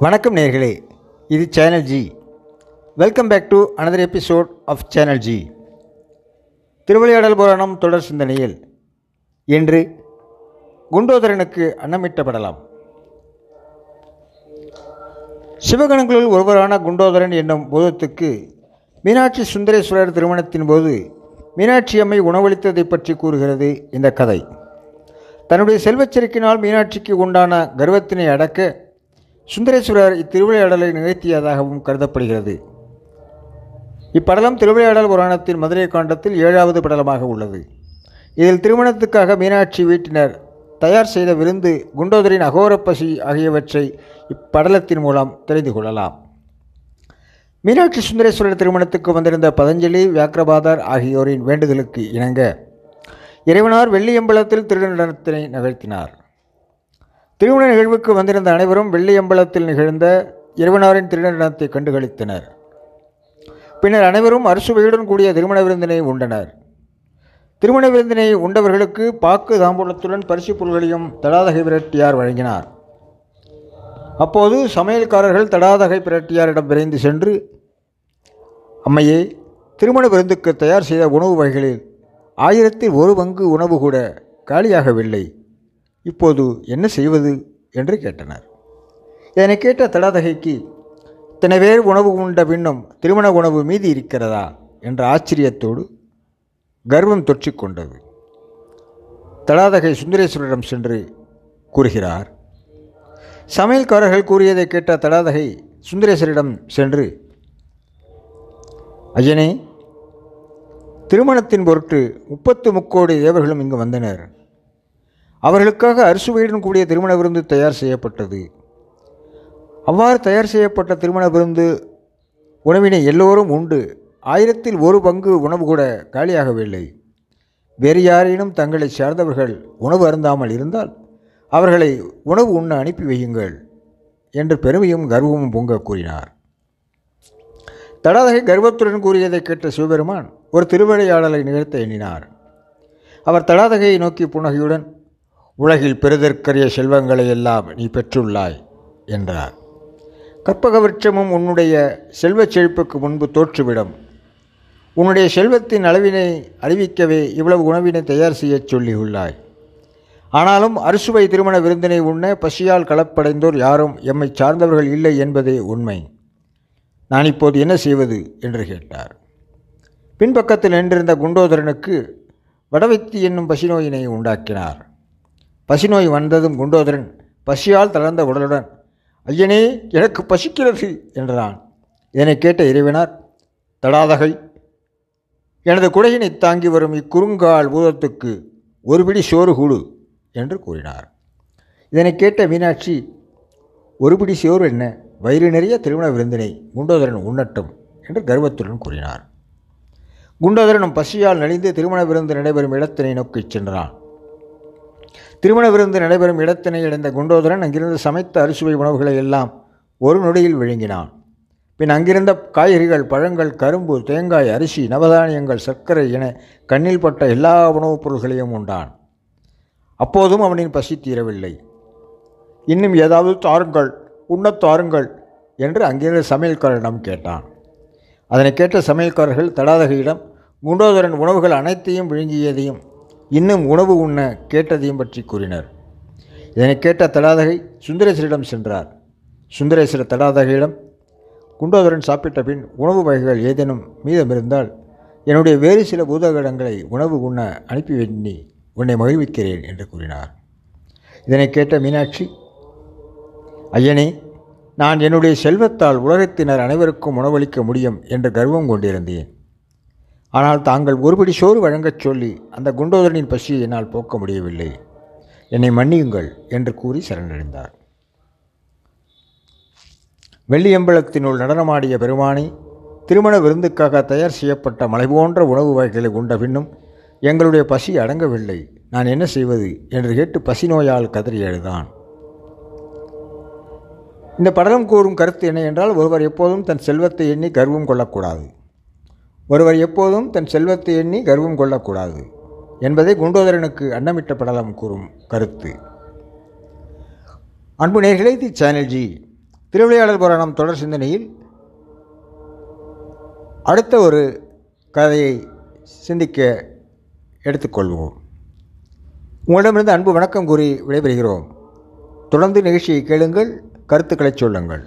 வணக்கம் நேர்களே இது channel G welcome back to another episode of channel G Thiruvilaiyadal Puranam தொடர் சிந்தனையில் என்று குண்டோதரனுக்கு அன்னமிட்டப்படலாம். சிவகணங்களுள் ஒருவரான குண்டோதரன் என்னும் பூதத்துக்கு மீனாட்சி சுந்தரேஸ்வரர் திருமணத்தின் போது மீனாட்சி அம்மை உணவளித்ததை பற்றி கூறுகிறது இந்த கதை. தன்னுடைய செல்வச்செருக்கினால் மீனாட்சிக்கு உண்டான கர்வத்தினை அடக்க சுந்தரேஸ்வரர் இத்திருவிளையாடலை நிகழ்த்தியதாகவும் கருதப்படுகிறது. இப்படலம் திருவிளையாடல் புராணத்தின் மதுரை காண்டத்தில் ஏழாவது படலமாக உள்ளது. இதில் திருமணத்துக்காக மீனாட்சி வீட்டினர் தயார் செய்த விருந்து குண்டோதரின் அகோரப்பசி ஆகியவற்றை இப்படலத்தின் மூலம் தெரிந்து கொள்ளலாம். மீனாட்சி சுந்தரேஸ்வரர் திருமணத்துக்கு வந்திருந்த பதஞ்சலி வியாக்கிரபாதர் ஆகியோரின் வேண்டுதலுக்கு இணங்க இறைவனார் வெள்ளியம்பலத்தில் திருநடனத்தினை நிகழ்த்தினார் திருமண நிகழ்வுக்கு வந்திருந்த அனைவரும் வெள்ளியம்பலத்தில் நிகழ்ந்த இரவனாரின் திருநடனத்தை கண்டுகளித்தனர். பின்னர் அனைவரும் அறுசுவையுடன் கூடிய திருமண விருந்தினை உண்டனர். திருமண விருந்தினை உண்டவர்களுக்கு பாக்கு தாம்பூலத்துடன் பரிசு பொருள்களையும் தடாதகை பிரட்டியார் வழங்கினார். அப்போது சமையல்காரர்கள் தடாதகை பிரட்டியாரிடம் விரைந்து சென்று அம்மையே திருமண விருந்துக்கு தயார் செய்த உணவு வகைகளில் ஆயிரத்தில் ஒரு பங்கு உணவு கூட காலியாகவில்லை. இப்போது என்ன செய்வது என்று கேட்டனர். இதனை கேட்ட தடாதகைக்கு இத்தனை பேர் உணவு உண்ட பின்னும் திருமண உணவு மீதி இருக்கிறதா? என்ற ஆச்சரியத்தோடு கர்வம் தொற்றிக்கொண்டது தடாதகை சுந்தரேஸ்வரரிடம் சென்று கூறுகிறார் சமையல்காரர்கள் கூறியதை கேட்ட தடாதகை சுந்தரேஸ்வரிடம் சென்று ஐயனே திருமணத்தின் பொருட்டு முப்பத்து முக்கோடி தேவர்களும் இங்கு வந்தனர். அவர்களுக்காக அரிசுவையுடன் கூடிய திருமண விருந்து தயார் செய்யப்பட்டது. அவ்வாறு தயார் செய்யப்பட்ட திருமண விருந்து உணவினை எல்லோரும் உண்டு. ஆயிரத்தில் ஒரு பங்கு உணவு கூட காலியாகவில்லை. வேறு யாரேனும் தங்களை சார்ந்தவர்கள் உணவு அருந்தாமல் இருந்தால் அவர்களை உணவு உண்ண அனுப்பி வையுங்கள் என்று பெருமையும் கர்வமும் பொங்க கூறினார். தடாதகை கர்வத்துடன் கூறியதை கேட்ட சிவபெருமான் ஒரு திருவிளையாடலை நிகழ்த்த எண்ணினார். அவர் தடாதகையை நோக்கி புனகையுடன் உலகில் பெறுதற்கரிய செல்வங்களை எல்லாம் நீ பெற்றுள்ளாய் என்றார். கற்பக விருட்சமும் உன்னுடைய செல்வச் செழிப்புக்கு முன்பு தோற்றுவிடும். உன்னுடைய செல்வத்தின் அளவினை அறிவிக்கவே இவ்வளவு உணவினை தயார் செய்யச் சொல்லியுள்ளாய் ஆனாலும் அறுசுவை திருமண விருந்தினை உண்ண பசியால் கலப்படைந்தோர் யாரும் எம்மை சார்ந்தவர்கள் இல்லை என்பதே உண்மை. நான் இப்போது என்ன செய்வது? என்று கேட்டார். பின்பக்கத்தில் நின்றிருந்த குண்டோதரனுக்கு வடவைத்தி என்னும் பசிநோயினை உண்டாக்கினார். பசிநோய் வந்ததும் குண்டோதரன் பசியால் தளர்ந்த உடலுடன் ஐயனே எனக்கு பசிக்கிறது என்றான். இதனை கேட்ட இறைவனார் தடாதகை எனது குடையினை தாங்கி வரும் இக்குறுங்கால் பூதத்துக்கு ஒரு பிடி சோறு கூடு என்று கூறினார். இதனை கேட்ட மீனாட்சி ஒரு பிடி சோறு என்ன? வயிறு நிறைய திருமண விருந்தினை குண்டோதரன் உண்ணட்டும் என்று கர்வத்துடன் கூறினார். குண்டோதரனும் பசியால் நலிந்து திருமண விருந்து நடைபெறும் இடத்தினை நோக்கிச் சென்றான். திருமண விருந்து நடைபெறும் இடத்தினை அடைந்த குண்டோதரன் அங்கிருந்து சமைத்த அறுசுவை உணவுகளை எல்லாம் ஒரு நொடியில் விழுங்கினான். பின் அங்கிருந்த காய்கறிகள் பழங்கள் கரும்பு தேங்காய் அரிசி நவதானியங்கள் சர்க்கரை என கண்ணில் பட்ட எல்லா உணவுப் பொருள்களையும் உண்டான். அப்போதும் அவனின் பசி தீரவில்லை. இன்னும் ஏதாவது தாருங்கள் உண்ணத் தாருங்கள் என்று அங்கிருந்த சமையல்காரரிடம் கேட்டான். அதனை கேட்ட சமையல்காரர்கள் தடாதகையிடம் குண்டோதரன் உணவுகள் அனைத்தையும் விழுங்கியதையும் இன்னும் உணவு உண்ண கேட்டதையும் பற்றி கூறினர். இதனை கேட்ட தடாதகை சுந்தரேஸ்வரிடம் சென்றார். சுந்தரேசர தடாதகையிடம் குண்டோதரன் சாப்பிட்ட பின் உணவு வகைகள் ஏதேனும் மீதமிருந்தால் என்னுடைய வேறு சில பூதகடங்களை உணவு உண்ண அனுப்பி வேண்டி உன்னை மகிழ்விக்கிறேன் என்று கூறினார். இதனை கேட்ட மீனாட்சி ஐயனே நான் என்னுடைய செல்வத்தால் உலகத்தினர் அனைவருக்கும் உணவளிக்க முடியும் என்று கர்வம் கொண்டிருந்தேன். ஆனால் தாங்கள் ஒருபடி சோறு வழங்கச் சொல்லி அந்த குண்டோதரனின் பசியை என்னால் போக்க முடியவில்லை. என்னை மன்னியுங்கள் என்று கூறி சரணடைந்தார். வெள்ளியம்பலத்தினுள் நடனமாடிய பெருமானி திருமண விருந்துக்காக தயார் செய்யப்பட்ட மலை போன்ற உணவு வகைகளை உண்ட பின்னும் எங்களுடைய பசி அடங்கவில்லை. நான் என்ன செய்வது? என்று கேட்டு பசி நோயால் கதறி எழுதான் இந்த படலம் கூறும் கருத்து என்ன என்றால் ஒருவர் எப்போதும் தன் செல்வத்தை எண்ணி கர்வம் கொள்ளக்கூடாது. ஒருவர் எப்போதும் தன் செல்வத்தை எண்ணி கர்வம் கொள்ளக்கூடாது என்பதை குண்டோதரனுக்கு அன்னமிட்ட படலம் கூறும் கருத்து. அன்பு நேர்களை தி சேனல்ஜி திருவிளையாடல் புராணம் தொடர் சிந்தனையில் அடுத்த ஒரு கதையை சிந்திக்க எடுத்துக்கொள்வோம். உங்களிடமிருந்து அன்பு வணக்கம் கூறி விடைபெறுகிறோம். தொடர்ந்து நிகழ்ச்சியை கேளுங்கள் கருத்துக்களை சொல்லுங்கள்.